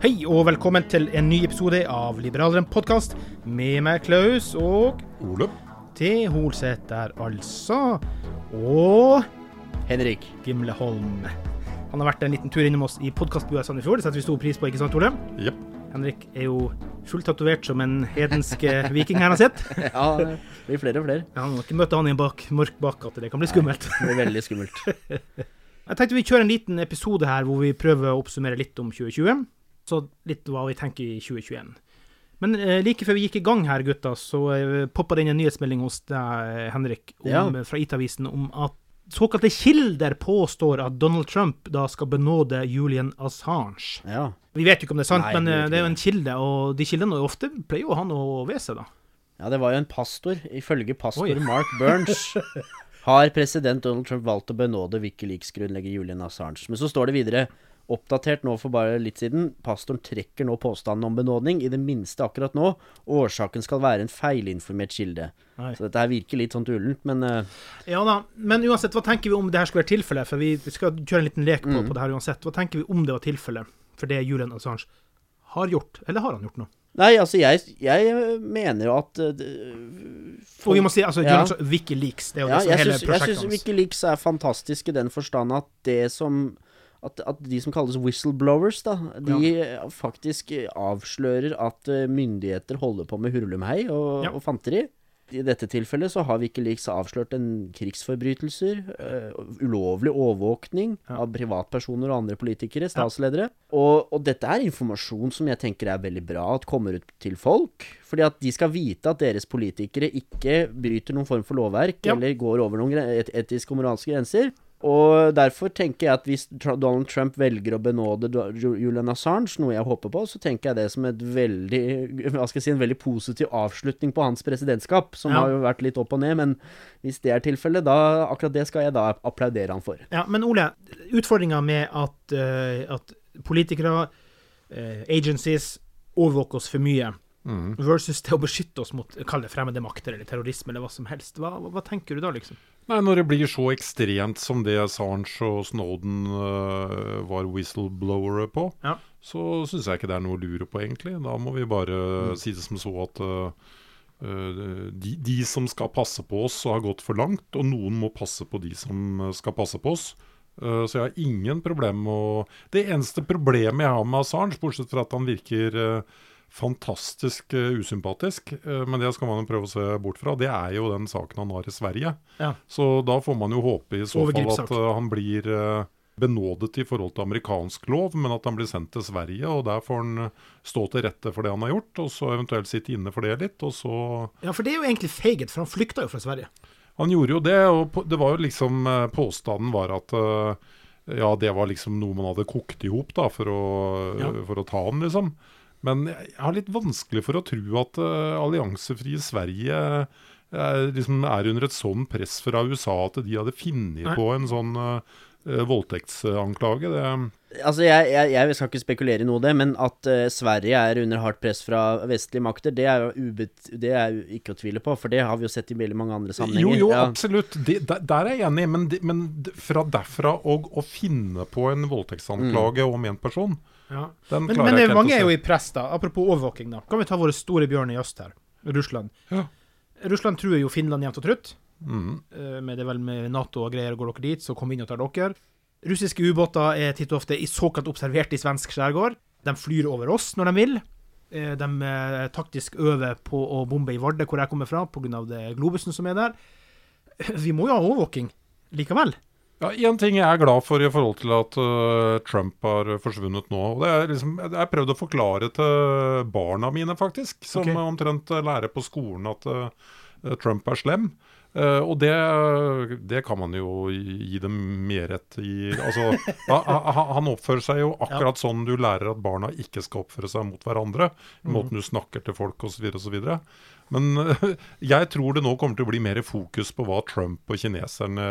Hei og velkommen til en ny episode av Liberaleren podkast med meg, Klaus, og Ole. til Holseth der, altså. Og Henrik. Gimleholm. Han har vært en liten tur innom oss i podkastbua i Sandefjord. Det setter vi stor pris på, ikke sant, Ole? Ja. Henrik er jo fullt tatovert som en hedensk eh, viking, her har jeg sett. Ja, det blir flere og flere. Ja, har nok ikke møtt han i en bak, mørk bakgate, det kan bli skummelt. Det blir veldig skummelt. Jeg tenkte vi kjører en liten episode her hvor vi prøver å oppsummere litt om 2020. Så litt hva vi tenker i 2021. Men eh, like før vi gikk i gang her, gutta, så eh, poppa det inn en nyhetsmelding hos deg, Henrik, om, Ja. fra IT-avisen om at såkalte kilder påstår at Donald Trump da skal benåde Julian Assange. Ja. Vi vet jo ikke om det er sant, Nei, men eh, det er jo en kilde, og de kildene ofte pleier jo han å ved seg, da. ja, det var jo en pastor. Ifølge pastor Oi. Mark Burns har president Donald Trump valgt å benåde Wikileaks-grunnlegger Julian Assange. Men så står det videre Oppdatert nå for bare litt siden. Pastoren trekker nå påstanden om benådning, i det minste akkurat nå. og Årsaken skal være en feilinformert kilde. Nei. Så dette her virker litt sånn ullent, men uh... Ja da, men uansett, hva tenker vi om det her skulle være tilfellet? For vi skal kjøre en liten lek Mm. på, på det her uansett. Hva tenker vi om det var tilfellet for det Julian Assange har gjort, eller har han gjort noe? Nei, altså, jeg, jeg mener jo at uh, for, Og vi må si, altså, Ja. Wikileaks, det er jo Ja, det som hele hans. jeg prosjektet syns. Wikileaks er fantastisk i den forstand at det som at, at de som kalles whistleblowers, da, de faktisk avslører at eh, myndigheter holder på med hurlumhei og, Ja. og fanteri. I dette tilfellet så har Wikileaks avslørt en krigsforbrytelser, uh, ulovlig overvåkning Ja. av privatpersoner og andre politikere, statsledere. Og, og dette er informasjon som jeg tenker er veldig bra at kommer ut til folk. Fordi at de skal vite at deres politikere ikke bryter noen form for lovverk Ja. eller går over noen et- etiske og moralske grenser. Og derfor tenker jeg at hvis Donald Trump velger å benåde Julian Assange, noe jeg håper på, så tenker jeg det som et veldig Hva skal jeg si, en veldig positiv avslutning på hans presidentskap, som Ja. har jo vært litt opp og ned. Men hvis det er tilfellet, da akkurat det skal jeg da applaudere han for. Ja, men Ole, utfordringa med at, uh, at politikere, uh, agencies, overvåker oss for mye, Mm. versus det å beskytte oss mot kall det fremmede makter eller terrorisme eller hva som helst. Hva, hva, hva tenker du da, liksom? Nei, Når det blir så ekstremt som det Assange og Snowden uh, var whistleblowere på, Ja. så syns jeg ikke det er noe å lure på, egentlig. Da må vi bare si det som så at øh, de, de som skal passe på oss, har gått for langt, og noen må passe på de som skal passe på oss. Så jeg har ingen problem med å Det eneste problemet jeg har med Assange, bortsett fra at han virker fantastisk uh, usympatisk, Uh, men det skal man jo prøve å se bort fra. Det er jo den saken han har i Sverige. Ja. Så da får man jo håpe i så fall at uh, han blir benådet i forhold til amerikansk lov, men at han blir sendt til Sverige, og der får han stå til rette for det han har gjort, og så eventuelt sitte inne for det litt, og så Ja, for det er jo egentlig feighet, for han flykta jo fra Sverige. Han gjorde jo det, og det var jo liksom Påstanden var at ja, det var liksom noe man hadde kokt i hop for å, Ja. for å ta han, liksom. Men jeg har litt vanskelig for å tro at eh, alliansefrie Sverige eh, liksom er under et sånn press fra USA at de hadde funnet på en sånn eh, voldtektsanklage. Det, Altså, jeg, jeg, jeg skal ikke spekulere i noe av det, men at uh, Sverige er under hardt press fra vestlige makter, det er jo ubet, det er jo ikke å tvile på, for det har vi jo sett i veldig mange andre sammenhenger. jo, Ja. absolutt. Det, der, der er jeg enig, men, men fra derfra å, å finne på en voldtektsanklage om en person, Ja. Men, men det, eh, mange er jo i press, da. Apropos overvåking, da. Kan vi ta våre store bjørn i øst her? Russland. Ja. Russland truer jo Finland jevnt og trutt. Mhm. Eh, Med det vel med Nato og greier, går dere dit, så kom inn og tar dere. Russiske ubåter er titt og ofte såkalt observert i svensk skjærgård. De flyr over oss når de vil. Eh, De taktisk øver på å bombe i Vardø, hvor jeg kommer fra, pga. globusen som er der. Vi må jo ha overvåking likevel. Ja, Én ting jeg er glad for i forhold til at uh, Trump har forsvunnet nå. og det er liksom, Jeg har prøvd å forklare til barna mine, faktisk. Som okay. omtrent lærer på skolen at uh, Trump er slem. Eh, og det, det kan man jo gi dem mer rett i. Altså, ha- ha- han oppfører seg jo akkurat sånn du lærer at barna ikke skal oppføre seg mot hverandre. I måten du snakker til folk osv. osv. Men uh, jeg tror det nå kommer til å bli mer fokus på hva Trump og kineserne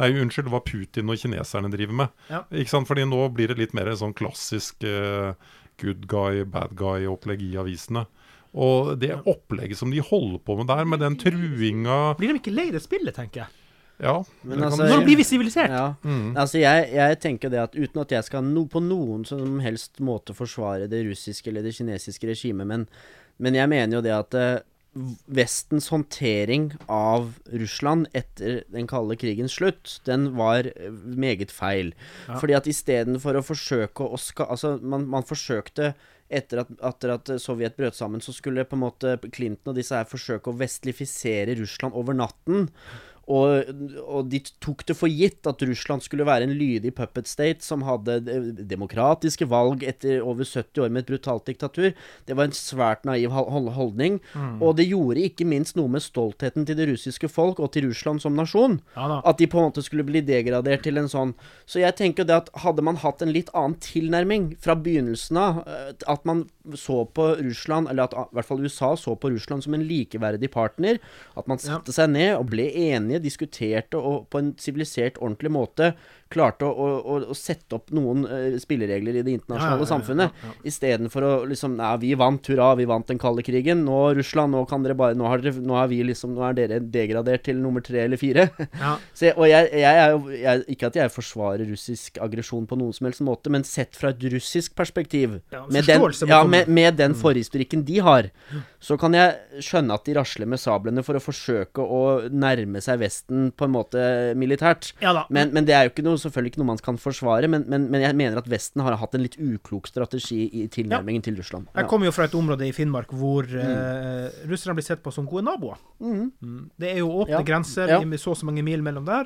Nei, unnskyld, hva Putin og kineserne driver med. Ja. Ikke sant? Fordi nå blir det litt mer sånn klassisk uh, good guy, bad guy-opplegg i avisene. Og det opplegget som de holder på med der, med den truinga Blir de ikke lei det spillet, tenker jeg? Ja, Men altså, Når blir vi sivilisert? Ja. Mm. Altså, jeg, jeg tenker det at uten at jeg skal no, på noen som helst måte forsvare det russiske eller det kinesiske regimet, men, men jeg mener jo det at uh, Vestens håndtering av Russland etter den kalde krigens slutt, den var eh, meget feil. Ja. Fordi at istedenfor å forsøke å ska... Altså, man, man forsøkte etter at, etter at Sovjet brøt sammen, så skulle på en måte Clinton og disse her forsøke å vestlifisere Russland over natten. Og, og de tok det for gitt at Russland skulle være en lydig puppet state som hadde demokratiske valg etter over 70 år med et brutalt diktatur. Det var en svært naiv holdning. Mm. Og det gjorde ikke minst noe med stoltheten til det russiske folk og til Russland som nasjon. Ja. At de på en måte skulle bli degradert til en sånn Så jeg tenker det at hadde man hatt en litt annen tilnærming fra begynnelsen av, eh, at man så på Russland, eller at i hvert fall USA så på Russland som en likeverdig partner, at man satte seg ned og ble enige, diskuterte og på en sivilisert, ordentlig måte klarte å, å, å, sette opp noen uh, spilleregler i det internasjonale Ja, ja, ja, samfunnet, ja, ja. istedenfor å liksom Nei, vi vant, hurra, vi vant den kalde krigen. Nå, Russland, nå kan dere bare Nå, har dere, nå er vi liksom Nå er dere degradert til nummer tre eller fire. Ja. Så og jeg, jeg er jo jeg, Ikke at jeg forsvarer russisk aggresjon på noen som helst måte, men sett fra et russisk perspektiv, Ja, med, den, ja, med, med den forhistorikken de har, så kan jeg skjønne at de rasler med sablene for å forsøke å nærme seg Vesten på en måte militært. Ja. Men, men det er jo ikke noe, selvfølgelig ikke noe man kan forsvare, men, men, men jeg mener at Vesten har hatt en litt uklok strategi i tilnærmingen til Russland. Jeg kommer jo fra et område i Finnmark hvor Mm. eh, russerne blir sett på som gode naboer. Mm. Det er jo åpne Ja. grenser Ja. så og så mange mil mellom der.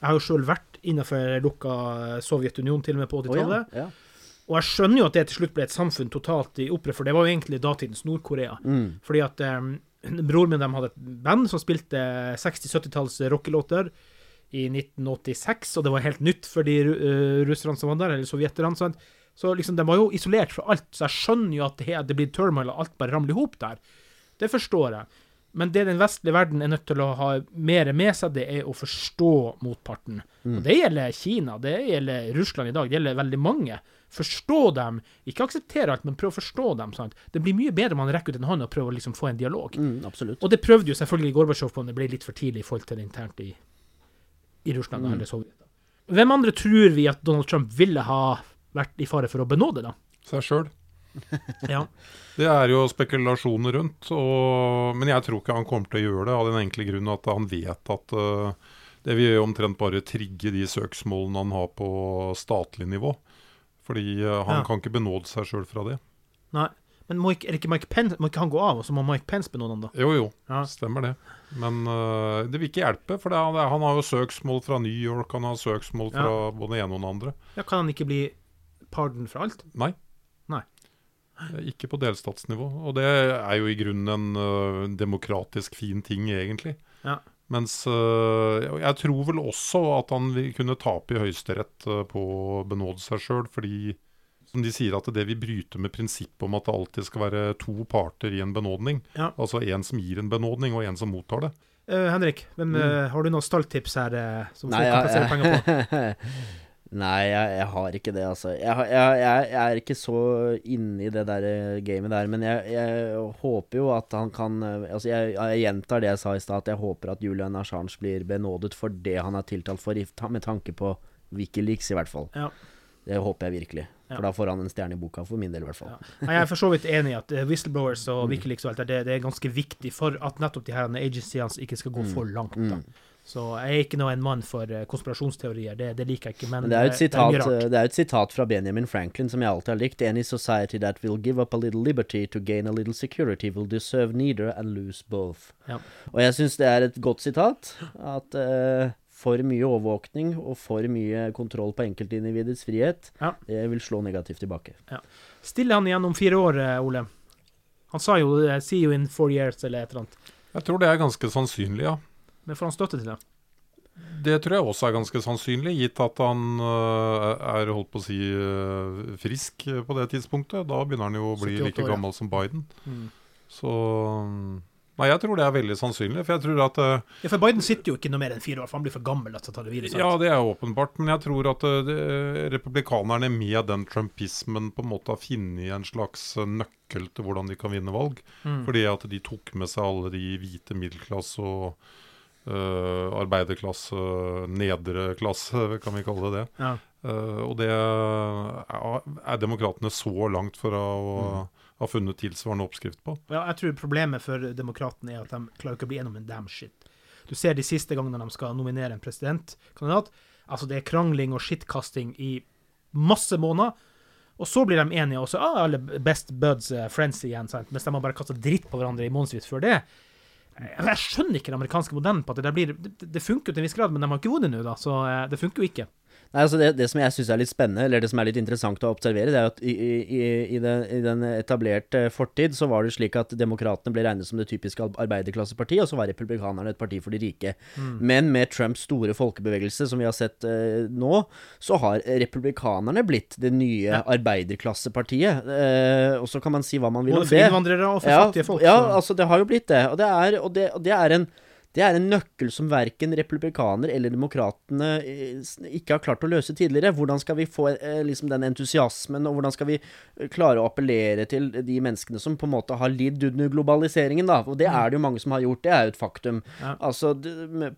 Jeg har jo sjøl vært innenfor lukka Sovjetunionen til og med på 80-tallet. ja, ja. Og jeg skjønner jo at det til slutt ble et samfunn totalt i opprør, for det var jo egentlig datidens Nord-Korea. Mm. Fordi at um, broren min dem hadde et band som spilte 60-70-talls rockelåter i 1986, og det var helt nytt for de uh, russerne som var der, eller sovjeterne. sant? Så liksom, de var jo isolert fra alt, så jeg skjønner jo at det, det blir turmoil, og alt bare ramler i hop der. Det forstår jeg. Men det den vestlige verden er nødt til å ha mer med seg, det er å forstå motparten. Og det gjelder Kina, det gjelder Russland i dag, det gjelder veldig mange. Forstå dem. Ikke akseptere alt, men prøv å forstå dem. sant? Det blir mye bedre om man rekker ut en hånd og prøver å liksom få en dialog. Mm. Og det prøvde jo selvfølgelig Gorbatsjov på, men det ble litt for tidlig i forhold til det internt i, i Russland Mm. eller Sovjet. Hvem andre tror vi at Donald Trump ville ha vært i fare for å benåde, da? Seg sjøl. Ja. Det er jo spekulasjoner rundt, og, men jeg tror ikke han kommer til å gjøre det av den enkle grunn at han vet at uh, det vil omtrent bare trigge de søksmålene han har på statlig nivå. Fordi uh, han Ja. kan ikke benåde seg sjøl fra det. Nei. Men må ikke, er det ikke Mike Pence, må ikke han gå av, og så må Mike Pence benåde han, da? Jo, jo, Ja. stemmer det. Men uh, det vil ikke hjelpe, for det, er- han har jo søksmål fra New York, han har søksmål fra både den ene og den andre. Ja, kan han ikke bli pardon for alt? Nei. Nei. Eh, Ikke på delstatsnivå. Og det er jo i grunnen en uh, demokratisk fin ting, egentlig. Ja. Mens uh, jeg tror vel også at han vil kunne tape i Høyesterett på å benåde seg sjøl, fordi som de sier at det vil bryte med prinsippet om at det alltid skal være to parter i en benådning. Ja. Altså en som gir en benådning, og en som mottar det. Uh, Henrik, hvem, eh, har du noen stalltips her uh, som folk Nei, kan plassere penger på? Nei, jeg, jeg har ikke det, altså. Jeg, jeg, jeg, er ikke så inne i det der gamet der, men jeg, jeg håper jo at han kan Altså, jeg, jeg gjentar det jeg sa i stad, at jeg håper at Julian Assange blir benådet for det han er tiltalt for, i- med tanke på Wikileaks, i hvert fall. Ja. Det håper jeg virkelig. For da får han en stjerne i boka, for min del, i hvert fall. Ja. Jeg er for så vidt enig i at eh, whistleblowers og Mm. Wikileaks og alt det, det er ganske viktig for at nettopp de her agencyene ikke skal gå Mm. for langt. Da. Så jeg er ikke noe en mann for eh, konspirasjonsteorier, det, det liker jeg ikke, men, Men det er eh, sitat, rart. det er jo et sitat fra Benjamin Franklin som jeg alltid har likt. Any society that will give up a little liberty to gain a little security will deserve neither and lose both. Ja. Og jeg syns det er et godt sitat. At eh, for mye overvåkning og for mye kontroll på enkeltindividets frihet, Ja. det vil slå negativt tilbake. Stiller han igjen om fire år, eh, Ole? Han sa jo eh, 'see you in four years', eller et eller annet. Jeg tror det er ganske sannsynlig, ja. Men får han støtte til det? Det tror jeg også er ganske sannsynlig, gitt at han øh, er holdt på å si frisk på det tidspunktet. Da begynner han jo å bli like år, ja. gammel som Biden. Mm. Så Nei, jeg tror det er veldig sannsynlig. For jeg tror at uh, Ja, for Biden sitter jo ikke noe mer enn fire år, for han blir for gammel til å ta det videre. Ja, det er åpenbart. Men jeg tror at uh, det, republikanerne med den trumpismen på en måte har funnet en slags øh, nøkkel til hvordan de kan vinne valg. Mm. Fordi at de tok med seg alle de hvite middelklasse og uh, arbeiderklasse, nedre klasse, kan vi kalle det det. Ja. Eh, og det er, er demokratene så langt fra å ha funnet tilsvarende oppskrift på. Ja, jeg tror problemet for demokratene er at de klarer ikke å bli enige om en damn shit. Du ser de siste gangene de skal nominere en presidentkandidat. Altså, det er krangling og skittkasting i masse måneder. Og så blir de enige, og så er alle best buds eh, friends igjen, sant? mens de har bare kasta dritt på hverandre i månedsvis før det. Jeg skjønner ikke den amerikanske modellen på at det der blir Det, det funker jo til en viss grad, men de har ikke vunnet nå, da, så eh, det funker jo ikke. Nei, altså det, det som jeg syns er litt spennende, eller det som er litt interessant å observere, det er at i, i, i, den, i den etablerte fortid så var det slik at demokratene ble regnet som det typiske arbeiderklassepartiet, og så var republikanerne et parti for de rike. Men med Trumps store folkebevegelse, som vi har sett eh, nå, så har republikanerne blitt det nye arbeiderklassepartiet. Eh, og så kan man si hva man vil Både om for det. innvandrere og for ja, fattige folk. Ja, altså det har jo blitt det. Og det er, og det, og det er en det er en nøkkel som verken republikaner eller demokratene eh, ikke har klart å løse tidligere. Hvordan skal vi få eh, liksom den entusiasmen, og hvordan skal vi eh, klare å appellere til de menneskene som på en måte har lidd under globaliseringen, da. Og det er det jo mange som har gjort, det er jo et faktum. Ja. Altså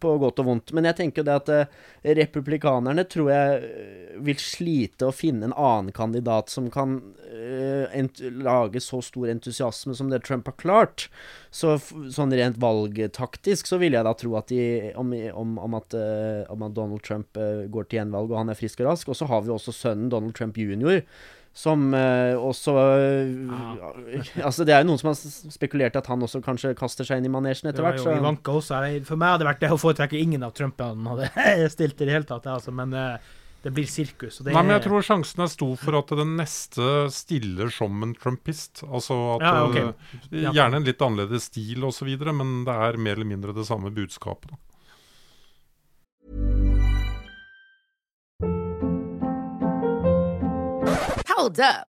på godt og vondt. Men jeg tenker jo det at republikanerne tror jeg vil slite å finne en annen kandidat som kan uh, lage så stor entusiasme som det Trump har klart. Så sånn rent valgtaktisk så vil jeg da tro at de om, om, om, at, uh, om at Donald Trump uh, går til gjenvalg og han er frisk og rask. Og så har vi også sønnen Donald Trump jr. Som uh, også ah. Altså, det er jo noen som har spekulert at han også kanskje kaster seg inn i manesjen etter hvert. så- Ivanka også. For meg hadde det vært det å foretrekke ingen av Trumpene hadde stilt i det hele tatt. Altså. Men eh, det blir sirkus. Og det Nei, men jeg tror sjansen er stor for at den neste stiller som en trumpist. Altså at Ja, ok. eh, Ja. Gjerne en litt annerledes stil osv., men det er mer eller mindre det samme budskapet. Da. Hold up.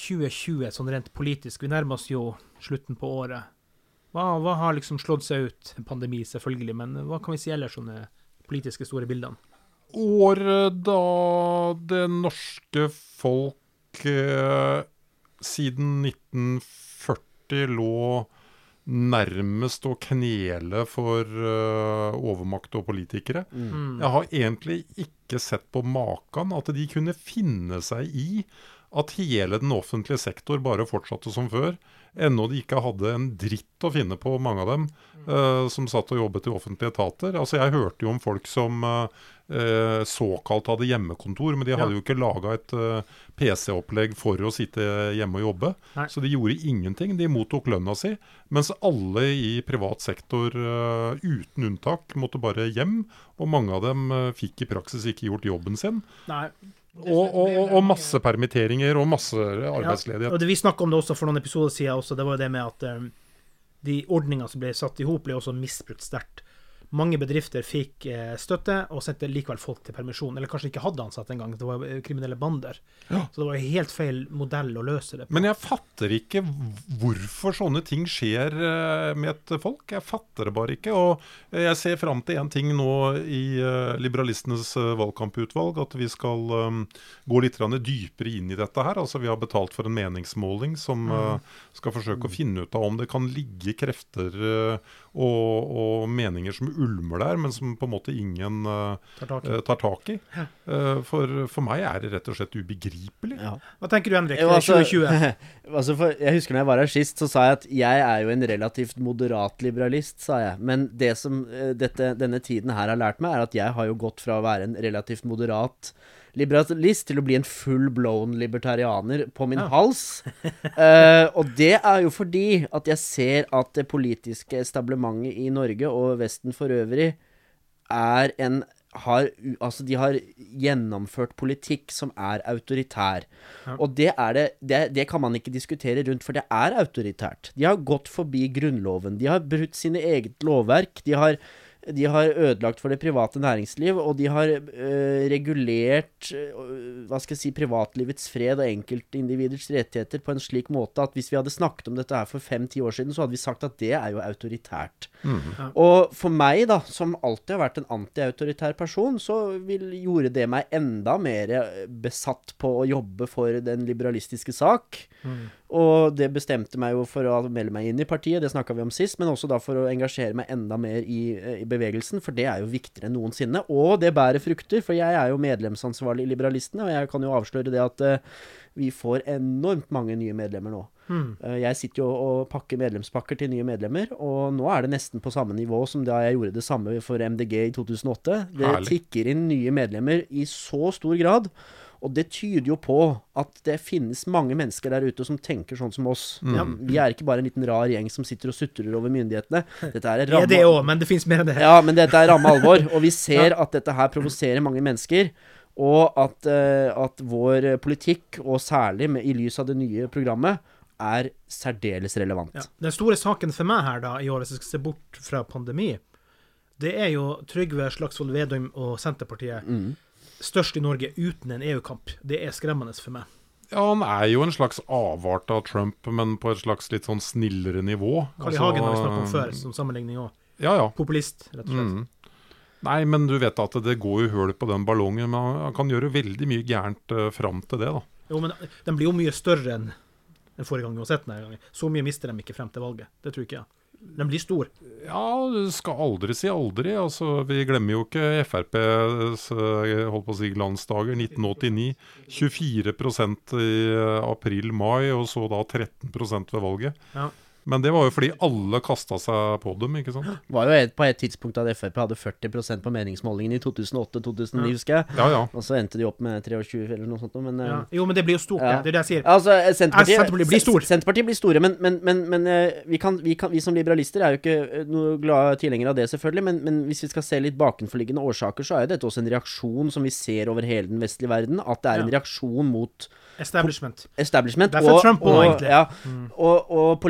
2020 sånn rent politisk? Vi nærmer oss jo slutten på året. Hva, hva har liksom slått seg ut? En pandemi, selvfølgelig, men hva kan vi si ellers sånne politiske store bildene? Året da det norske folk eh, siden 1940 lå nærmest å knele for eh, overmakt og politikere. Mm. Jeg har egentlig ikke sett på maken at de kunne finne seg i at hele den offentlige sektor bare fortsatte som før. Ennå de ikke hadde en dritt å finne på, mange av dem, uh, som satt og jobbet i offentlige etater. Altså Jeg hørte jo om folk som eh, eh, såkalt hadde hjemmekontor, men de hadde Ja. jo ikke laga et uh, PC-opplegg for å sitte hjemme og jobbe. Nei. Så de gjorde ingenting. De mottok lønna si. Mens alle i privat sektor eh, uten unntak måtte bare hjem. Og mange av dem eh, fikk i praksis ikke gjort jobben sin. Nei. Og, og, og, masse permitteringer og masse arbeidsledighet. Ja, og det, vi snakka om det også for noen episoder siden. Også, det var jo det med at um, de ordningene som ble satt i hop, ble også misbrukt sterkt. Mange bedrifter fikk eh, støtte og sendte likevel folk til permisjon. Eller kanskje ikke hadde ansatt engang. Det var eh, kriminelle bander. Ja. Så det var helt feil modell å løse det på. Men jeg fatter ikke hvorfor sånne ting skjer eh, med et folk. Jeg fatter det bare ikke. Og jeg ser fram til en ting nå i liberalistenes valgkamputvalg, at vi skal gå litt dypere inn i dette her. Altså Vi har betalt for en meningsmåling som eh, skal forsøke å finne ut av om det kan ligge krefter og, og meninger som ulmer der, men som på en måte ingen eh, Tar tak i. eh, tar tak i. Eh, for, for meg er det rett og slett ubegripelig. Ja. Hva tenker du, Henrik? Jo, altså, 2020? altså for, jeg husker når jeg var her sist, så sa jeg at jeg er jo en relativt moderat liberalist, sa jeg. Men det som dette, denne tiden her har lært meg, er at jeg har jo gått fra å være en relativt moderat liberalist til å bli en full blown libertarianer på min Ja. hals. uh, og det er jo fordi at jeg ser at det politiske establementet i Norge og Vesten for øvrig er en har, altså de har gjennomført politikk som er autoritær. Og det, er det, det, det kan man ikke diskutere rundt, for det er autoritært. De har gått forbi Grunnloven. De har brutt sine eget lovverk. De har, de har ødelagt for det private næringsliv, og de har øh, regulert øh, hva skal jeg si, privatlivets fred og enkeltindividers rettigheter på en slik måte at hvis vi hadde snakket om dette her for fem-ti år siden, så hadde vi sagt at det er jo autoritært. Og for meg, da, som alltid har vært en antiautoritær person, så vil, gjorde det meg enda mer besatt på å jobbe for den liberalistiske sak. Og det bestemte meg jo for å melde meg inn i partiet, det snakka vi om sist, men også da for å engasjere meg enda mer i, eh, i bevegelsen, for det er jo viktigere enn noensinne. Og det bærer frukter, for jeg er jo medlemsansvarlig i Liberalistene, og jeg kan jo avsløre det at uh, vi får enormt mange nye medlemmer nå. Eh, Jeg sitter jo og pakker medlemspakker til nye medlemmer, og nå er det nesten på samme nivå som da jeg gjorde det samme for MDG i 2008. Det Herlig. tikker inn nye medlemmer i så stor grad. Og det tyder jo på at det finnes mange mennesker der ute som tenker sånn som oss. Ja, vi er ikke bare en liten rar gjeng som sitter og sutrer over myndighetene. Dette er Det er det ramme, òg, men det fins mer enn det. ja, men dette er ramme alvor. Og vi ser at dette her provoserer mange mennesker. Og at, eh, at vår politikk, og særlig med, i lys av det nye programmet, er særdeles relevant. Ja. Den store saken for meg her da, i år, hvis jeg skal se bort fra pandemi, det er jo Trygve Slagsvold Vedum og Senterpartiet Mm. Størst i Norge uten en EU-kamp. Det er skremmende for meg. Ja, han er jo en slags avart av Trump, men på et slags litt sånn snillere nivå. Carl I. Altså, Hagen har vi snakket om før, som sammenligning òg. Ja, ja. Populist, rett og slett. Mm. Nei, men du vet at det går jo høl på den ballongen. Men han- kan gjøre veldig mye gærent uh, fram til det, da. Jo, men den blir jo mye større enn den forrige gang uansett. gangen. Så mye mister de ikke frem til valget. Det tror ikke jeg. Den blir stor. Ja, du skal aldri si aldri. Altså, vi glemmer jo ikke FrPs holdt på å si glansdager 1989. 24% i april-mai, og så da 13% ved valget. Ja. Men det var jo fordi alle kasta seg på dem, ikke sant? Det var jo et, på et tidspunkt at Frp hadde 40% på meningsmålingen i 2008-2009, Ja. husker jeg. Ja, ja. Og så endte de opp med 23 eller noe sånt. Men, eh, Ja. Jo, men det blir jo stort. Ja. Det er det jeg sier. Altså, Senterpartiet, Senterpartiet, Senterpartiet blir stor. Senterpartiet blir store, men, men, men, men eh, vi, kan, vi, kan, vi som liberalister er jo ikke eh, noe glade tilhengere av det, selvfølgelig. Men, men hvis vi skal se litt bakenforliggende årsaker, så er jo dette også en reaksjon som vi ser over hele den vestlige verden. At det er en Ja. reaksjon mot Establishment. Establishment. Derfor og, Trump også, egentlig. Ja, Mm. og, og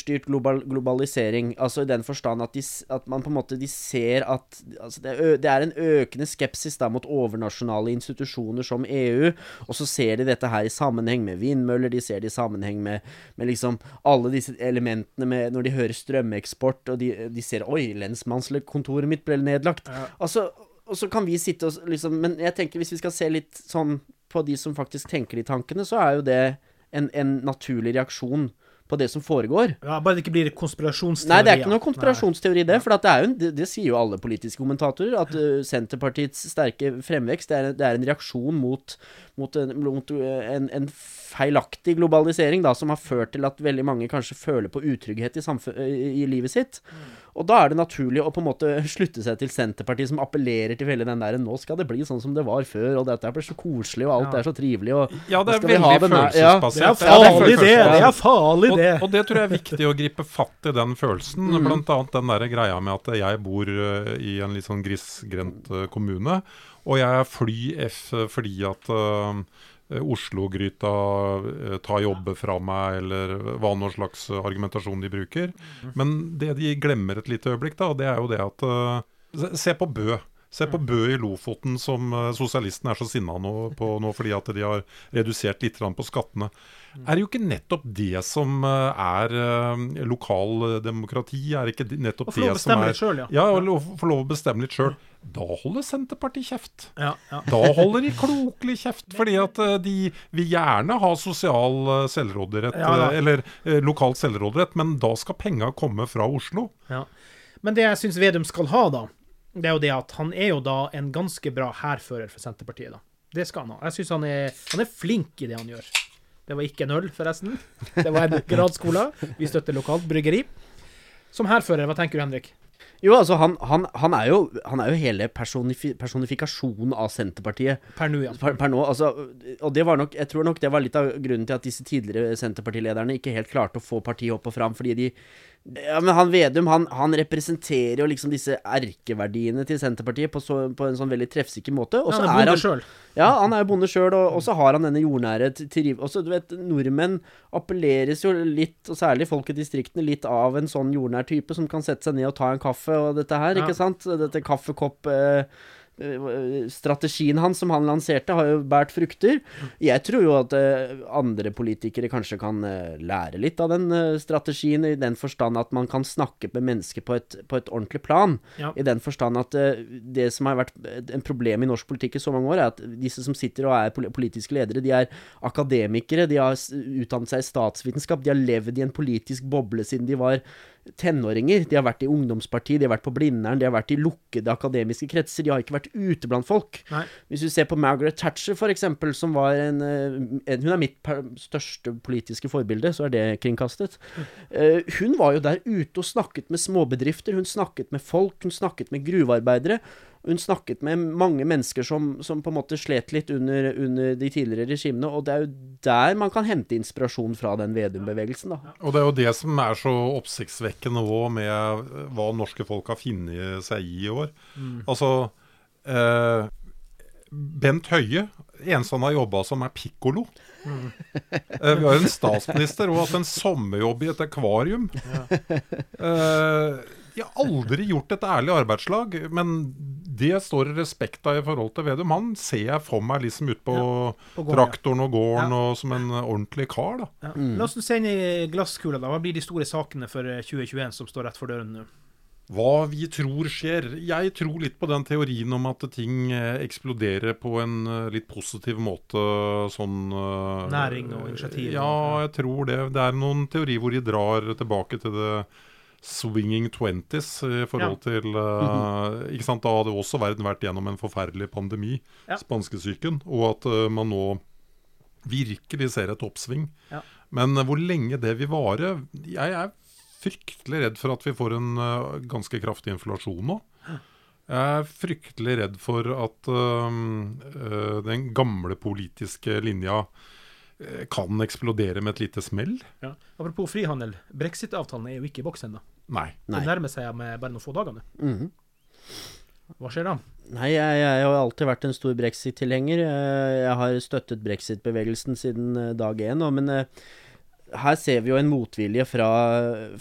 politikerstyrt global, globalisering. Altså i den forstand at, de, at man på en måte de ser at altså det, er det er en økende skepsis da mot overnasjonale institusjoner som EU. Og så ser de dette her i sammenheng med vindmøller, de ser det i sammenheng med, med liksom alle disse elementene med Når de hører strømeksport, og de, de ser Oi, lensmannskontoret mitt ble nedlagt. Altså, og så kan vi sitte og liksom Men jeg tenker hvis vi skal se litt sånn på de som faktisk tenker de tankene, så er jo det en, en naturlig reaksjon på det som foregår. Ja, bare det ikke blir konspirasjonsteori. Nei, det er ikke noe konspirasjonsteori, det. For at det, er jo en, det, det sier jo alle politiske kommentatorer, at uh, Senterpartiets sterke fremvekst det er, det er en reaksjon mot, mot, en, mot en, en feilaktig globalisering, da, som har ført til at veldig mange kanskje føler på utrygghet i, i, i livet sitt. Og da er det naturlig å på en måte slutte seg til Senterpartiet, som appellerer til hele den der Nå skal det bli sånn som det var før, og dette blir så koselig, og alt Ja. er så trivelig, og Ja, det er veldig følelsesbasert. Ja. Det er farlig, det. Det er farlig, Og, det. og det tror jeg er viktig å gripe fatt i den følelsen. Mm. Blant annet den der greia med at jeg bor eh, i en litt sånn grisgrendt eh, kommune. Og jeg er fly F fordi at uh, Oslo-gryta uh, tar jobber fra meg, eller hva nå slags argumentasjon de bruker. Men det de glemmer et lite øyeblikk, da, det er jo det at uh, se- på Bø. Se på Bø i Lofoten, som sosialistene er så sinna nå, på nå fordi at de har redusert litt på skattene. Er det jo ikke nettopp det som eh, er uh, lokaldemokrati? Er det ikke nettopp det som er selv, ja. Ja, å få lov å bestemme litt sjøl. Da holder Senterpartiet kjeft. Ja, ja. Da holder de klokelig kjeft, fordi at eh, de vil gjerne ha sosial eh, selvråderett, eh, eller eh, lokal selvråderett, men da skal penga komme fra Oslo. Ja. Men det jeg syns Vedum skal ha, da, det er jo det at han er jo da en ganske bra hærfører for Senterpartiet, da. Det skal han ha. Jeg syns han, han er flink i det han gjør. Det var ikke en øl, forresten. Det var en gradskola. Vi støtter lokalt bryggeri. Som hærfører, hva tenker du, Henrik? Jo, altså, han, han, han, er, jo, han er jo hele personifi personifikasjonen av Senterpartiet. Per nå, ja. Per, per nå, altså, og det var nok, jeg tror nok det var litt av grunnen til at disse tidligere Senterpartilederne ikke helt klarte å få partiet opp og fram, fordi de ja, men han Vedum han, han representerer jo liksom disse erkeverdiene til Senterpartiet på, så, på en sånn veldig treffsikker måte. Og Ja, så han er bonde selv. Ja, han er jo bonde sjøl, og, og så har han denne jordnære til- til Og så, du vet, nordmenn appelleres jo litt, og særlig folk i distriktene, litt av en sånn jordnær type som kan sette seg ned og ta en kaffe og dette her, Ja. ikke sant? Dette kaffekopp... Eh, strategien hans som han lanserte, har jo båret frukter. Jeg tror jo at eh, andre politikere kanskje kan eh, lære litt av den eh, strategien, i den forstand at man kan snakke med mennesker på et, på et ordentlig plan. Ja. I den forstand at eh, det som har vært en problem i norsk politikk i så mange år, er at disse som sitter og er politiske ledere, de er akademikere, de har utdannet seg i statsvitenskap, de har levd i en politisk boble siden de var tenåringer. De har vært i ungdomsparti, de har vært på Blindern, de har vært i lukkede akademiske kretser. De har ikke vært ute blant folk. Nei. Hvis du ser på Margaret Thatcher, eksempel, som var en, eh, en Hun er mitt største politiske forbilde, så er det kringkastet. Uh, hun var jo der ute og snakket med småbedrifter, hun snakket med folk, hun snakket med gruvearbeidere. Hun snakket med mange mennesker som, som på en måte slet litt under, under de tidligere regimene, og det er jo der man kan hente inspirasjon fra den Vedum-bevegelsen, da. Og det er jo det som er så oppsiktsvekkende òg med eh, hva norske folk har funnet seg i i år. Mm. Altså eh, Bent Høie, eneste han har jobba som, er pikkolo. Eh, vi har en statsminister og hatt en sommerjobb i et akvarium. Eh, de har aldri gjort et ærlig arbeidslag, men det står i respekt av i forhold til Vedum. Han ser jeg for meg liksom ut på, på gården, traktoren og gården og som en ordentlig kar. da. Ja. La oss se inn i glasskula. da. Hva blir de store sakene for eh, 2021 som står rett for døren nå? Hva vi tror skjer. Jeg tror litt på den teorien om at ting eh, eksploderer på en eh, litt positiv måte. Sånn eh, Næring og initiativ. Ja, jeg tror det. Det er noen teorier hvor de drar tilbake til det swinging twenties i forhold til uh, Ikke sant, Da hadde også verden vært gjennom en forferdelig pandemi, Ja. spanskesyken, og at uh, man nå virkelig ser et oppsving. Ja. Men uh, hvor lenge det vil vare Jeg er fryktelig redd for at vi får en eh, ganske kraftig inflasjon nå. Jeg er fryktelig redd for at den gamle politiske linja kan eksplodere med et lite smell. Ja. Apropos frihandel. Brexit-avtalen er jo ikke i boks ennå. Nei. Det nærmer seg med bare noen få dager nå. -hmm. Hva skjer da? Nei, jeg, jeg har alltid vært en stor brexit-tilhenger. Eh, Jeg har støttet brexit-bevegelsen siden eh, dag én. Men eh, her ser vi jo en motvilje fra,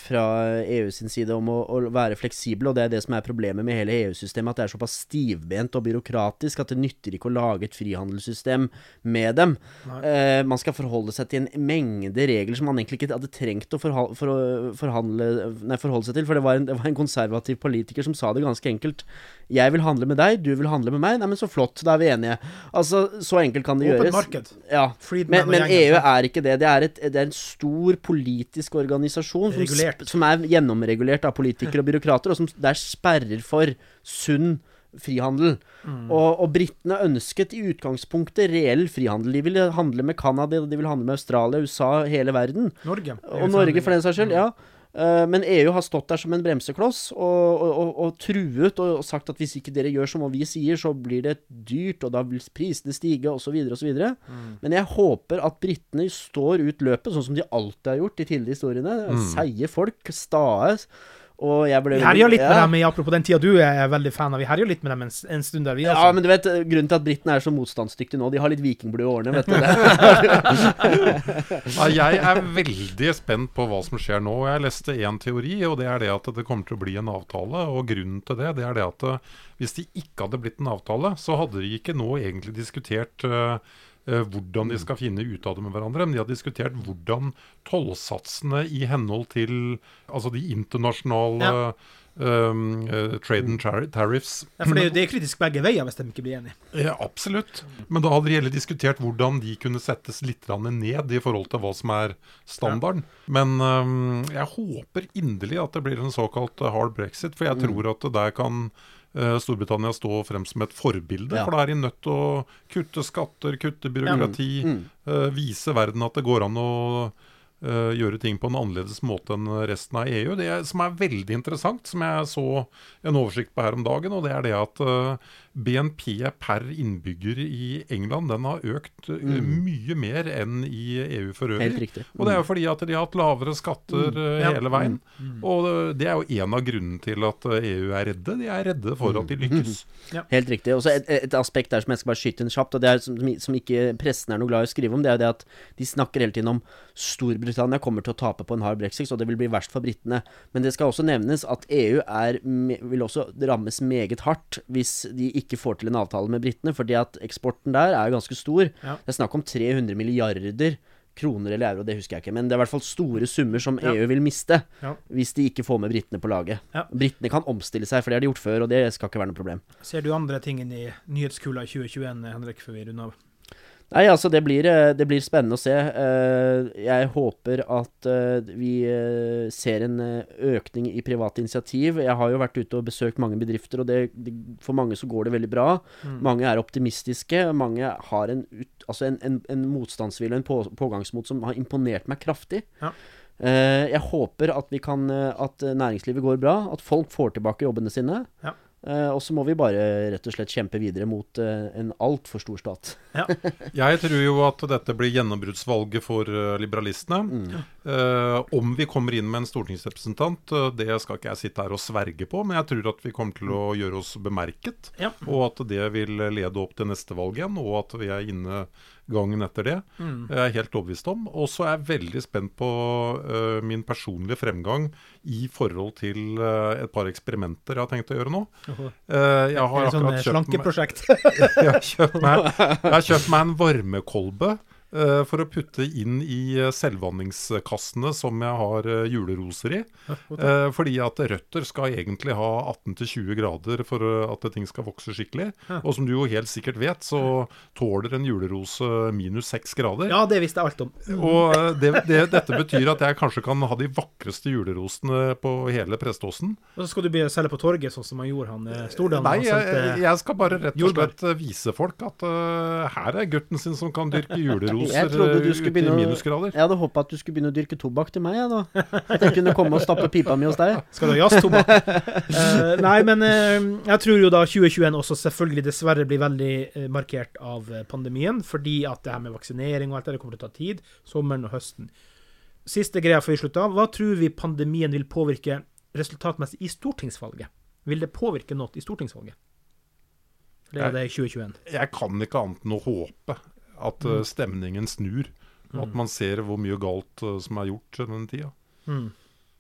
fra EU sin side om å, å være fleksibel, og det er det som er problemet med hele EU-systemet. At det er såpass stivbent og byråkratisk at det nytter ikke å lage et frihandelssystem med dem. Eh, man skal forholde seg til en mengde regler som man egentlig ikke hadde trengt å, forha- for forhandle, nei, forholde seg til. For det var, en, det var en konservativ politiker som sa det ganske enkelt. Jeg vil handle med deg, du vil handle med meg. Nei, men så flott, da er vi enige. Altså, så enkelt kan det Open gjøres. marked. Ja, men, men. EU er ikke det. Det er, et, det er en stor politisk organisasjon som, som er gjennomregulert av politikere og byråkrater, og som det er sperrer for sunn frihandel. Mm. Og, og britene ønsket i utgangspunktet reell frihandel. De ville handle med Canada, de ville handle med Australia, USA, hele verden. Norge. Og Norge, for den saks skyld. Ja. Eh, Men EU har stått der som en bremsekloss og, og, og, og truet og sagt at hvis ikke dere gjør som vi sier, så blir det dyrt, og da vil prisene stige, osv., osv. Mm. Men jeg håper at britene står ut løpet, sånn som de alltid har gjort i tidligere historiene. Mm. Seige folk, stae. Og jeg ble Vi herja litt med Ja. dem apropos den tida du er veldig fan av. Vi herja litt med dem en, en stund der, vi Ja, men du vet, grunnen til at britene er så motstandsdyktige nå, de har litt vikingblod i årene, vet du det. Nei, jeg er veldig spent på hva som skjer nå. Jeg leste én teori, og det er det at det kommer til å bli en avtale. Og grunnen til det, det er det at eh, hvis det ikke hadde blitt en avtale, så hadde de ikke nå egentlig diskutert eh, hvordan de skal finne ut av det med hverandre, men de har diskutert hvordan tollsatsene i henhold til altså de internasjonale Ja. um, uh, trade and tar tariffs Ja, for det, er det er kritisk begge veier hvis de ikke blir enige. ja, absolutt. Men da hadde de heller diskutert hvordan de kunne settes litt ned i forhold til hva som er standarden. Men um, jeg håper inderlig at det blir en såkalt eh, hard brexit, for jeg Mm. tror at der kan eh, Storbritannia stå frem som et forbilde. Ja. For da er de nødt til å kutte skatter, kutte byråkrati, Mm. uh, vise verden at det går an å uh, gjøre ting på en annerledes måte enn resten av EU. Det er, som er veldig interessant, som jeg så en oversikt på her om dagen, og det er det at eh, BNP per innbygger i England den har økt eh, Mm. mye mer enn i EU for øvrig. Helt riktig. Og det er jo fordi at de har hatt lavere skatter mm. Ja. hele veien. Mm. Og eh, det er jo en av grunnene til at eh, EU er redde. De er redde for at de lykkes. Helt riktig. Og så et, et aspekt der som jeg skal bare skyte inn kjapt, og det er som, som ikke pressen er noe glad i å skrive om, det er det at de snakker hele tiden om Storbritannia kommer til å tape på en hard brexit, og det vil bli verst for britene. Men det skal også nevnes at EU er, vil også rammes meget hardt hvis de ikke får til en avtale med britene, fordi at eksporten der er jo ganske stor. Ja. Det er snakk om 300 milliarder kroner eller euro, det husker jeg ikke, men det er i hvert fall store summer som Ja. EU vil miste Ja. hvis de ikke får med britene på laget. Ja. Britene kan omstille seg, for det har de gjort før, og det skal ikke være noe problem. Ser du andre ting inn i nyhetskula i 2021, Henrik, før vi runder av? Nei, altså det blir, eh, det blir spennende å se. Eh, Jeg håper at eh, vi ser en økning i private initiativ. Jeg har jo vært ute og besøkt mange bedrifter, og det, for mange så går det veldig bra. Mm. Mange er optimistiske. Mange har en, altså en, en, en motstandsvilje, en på, pågangsmot, som har imponert meg kraftig. Ja. Jeg håper at, vi kan, at næringslivet går bra, at folk får tilbake jobbene sine. Ja. Eh, og så må vi bare rett og slett kjempe videre mot uh, en altfor stor stat. Jeg tror jo at dette blir gjennombruddsvalget for uh, liberalistene. Eh, om vi kommer inn med en stortingsrepresentant, det skal ikke jeg sitte her og sverge på, men jeg tror at vi kommer til å gjøre oss bemerket. Ja. Og at det vil lede opp til neste valg igjen, og at vi er inne gangen etter det. Mm. Jeg er helt overbevist om. Og så er jeg veldig spent på uh, min personlige fremgang i forhold til uh, et par eksperimenter jeg har tenkt å gjøre nå. Eh, jeg har sånn akkurat kjøpt meg- jeg, har kjøpt meg, jeg har kjøpt meg en varmekolbe eh, for å putte inn i eh, selvvanningskassene som jeg har eh, juleroser i. Eh, fordi at røtter skal egentlig ha 18-20 grader for eh, at ting skal vokse skikkelig. Ja. Og som du jo helt sikkert vet, så tåler en julerose minus 6 grader. Ja, det visste jeg alt om. Og eh, det, det, dette betyr at jeg kanskje kan ha de vakreste julerosene på hele Preståsen. Og så skal du begynne å selge på torget, sånn som han gjorde, han eh, Stordalen. Nei, jeg, jeg skal bare rett og slett eh, vise folk at uh, her er gutten sin som kan dyrke juleroser Jeg du eh, ute i minusgrader. Jeg hadde håpa at du skulle begynne å dyrke tobakk til meg, jeg, da. At jeg kunne komme og stappe pipa mi hos deg. Skal du ha jazztobakk? uh, nei, men uh, jeg tror jo da 2021 også selvfølgelig dessverre blir veldig uh, markert av pandemien, fordi at det her med vaksinering og alt det der kommer til å ta tid. Sommeren og høsten. Siste greia før vi slutter av. Hva tror vi pandemien vil påvirke resultatmessig i stortingsvalget? Vil det påvirke noe i stortingsvalget? Det er det i 2021. Jeg kan ikke annet enn å håpe at Mm. eh, stemningen snur. Og at man ser hvor mye galt eh, som er gjort denne tida. Mm.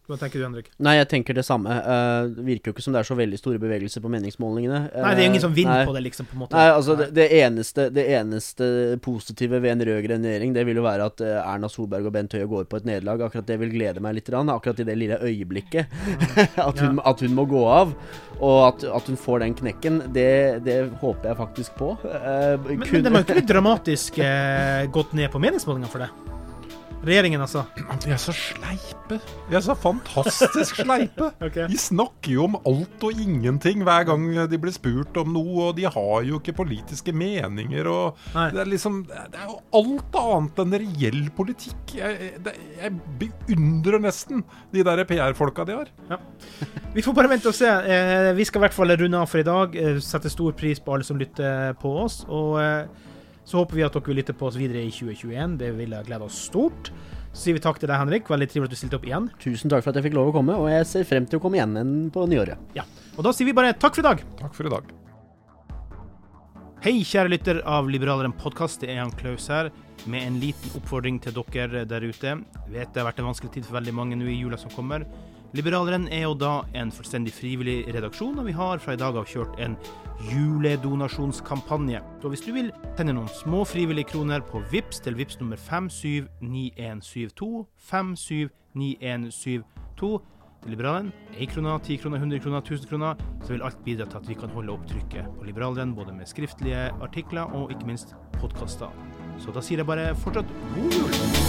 Hva tenker du, Henrik? Nei, jeg tenker det samme. Uh, det virker jo ikke som det er så veldig store bevegelser på meningsmålingene. Nei, det er ingen som vinner Nei. på det, liksom, på en måte. Nei, altså, det, det, eneste, det eneste positive ved en rød-grønn regjering, det vil jo være at eh, Erna Solberg og Bent Høie går på et nederlag. Akkurat det vil glede meg litt. Akkurat i det lille øyeblikket. at, hun, at hun må gå av. Og at, at hun får den knekken, det, det håper jeg faktisk på. Uh, Men, kun- men det må jo ikke bli dramatisk eh, gått ned på meningsmålingene for det? Regjeringen, altså. De er så sleipe. De er så fantastisk sleipe. De snakker jo om alt og ingenting hver gang de blir spurt om noe, og de har jo ikke politiske meninger. og Det er liksom Det er jo alt annet enn reell politikk. Jeg, det, jeg beundrer nesten de der PR-folka de har. Vi får bare vente og se. Eh, vi skal i hvert fall runde av for i dag. Setter Sette stor pris på alle som lytter på oss. Og eh, så håper vi at dere vil lytte på oss videre i 2021. Det ville glede oss stort. Så sier vi takk til deg, Henrik. Veldig trivelig at du stilte opp igjen. Tusen takk for at jeg fikk lov å komme, og jeg ser frem til å komme igjen på nyåret. Ja. Og da sier vi bare takk for i dag. Takk for i dag. Hei, kjære lytter av Liberaleren podkast. Det er Jan Klaus her, med en liten oppfordring til dere der ute. Jeg vet det har vært en vanskelig tid for veldig mange nå i jula som kommer. Liberaleren er jo da en fullstendig frivillig redaksjon, og vi har fra i dag av kjørt en juledonasjonskampanje. Så hvis du vil sende noen små frivillige kroner på VIPS til VIPS nummer 579172, 579172 til Liberalen, 1 krona, 10 kroner, 100 kroner, 1000 kroner, så vil alt bidra til at vi kan holde opp trykket på Liberaleren, både med skriftlige artikler og ikke minst podkaster. Så da sier jeg bare fortsatt god jul!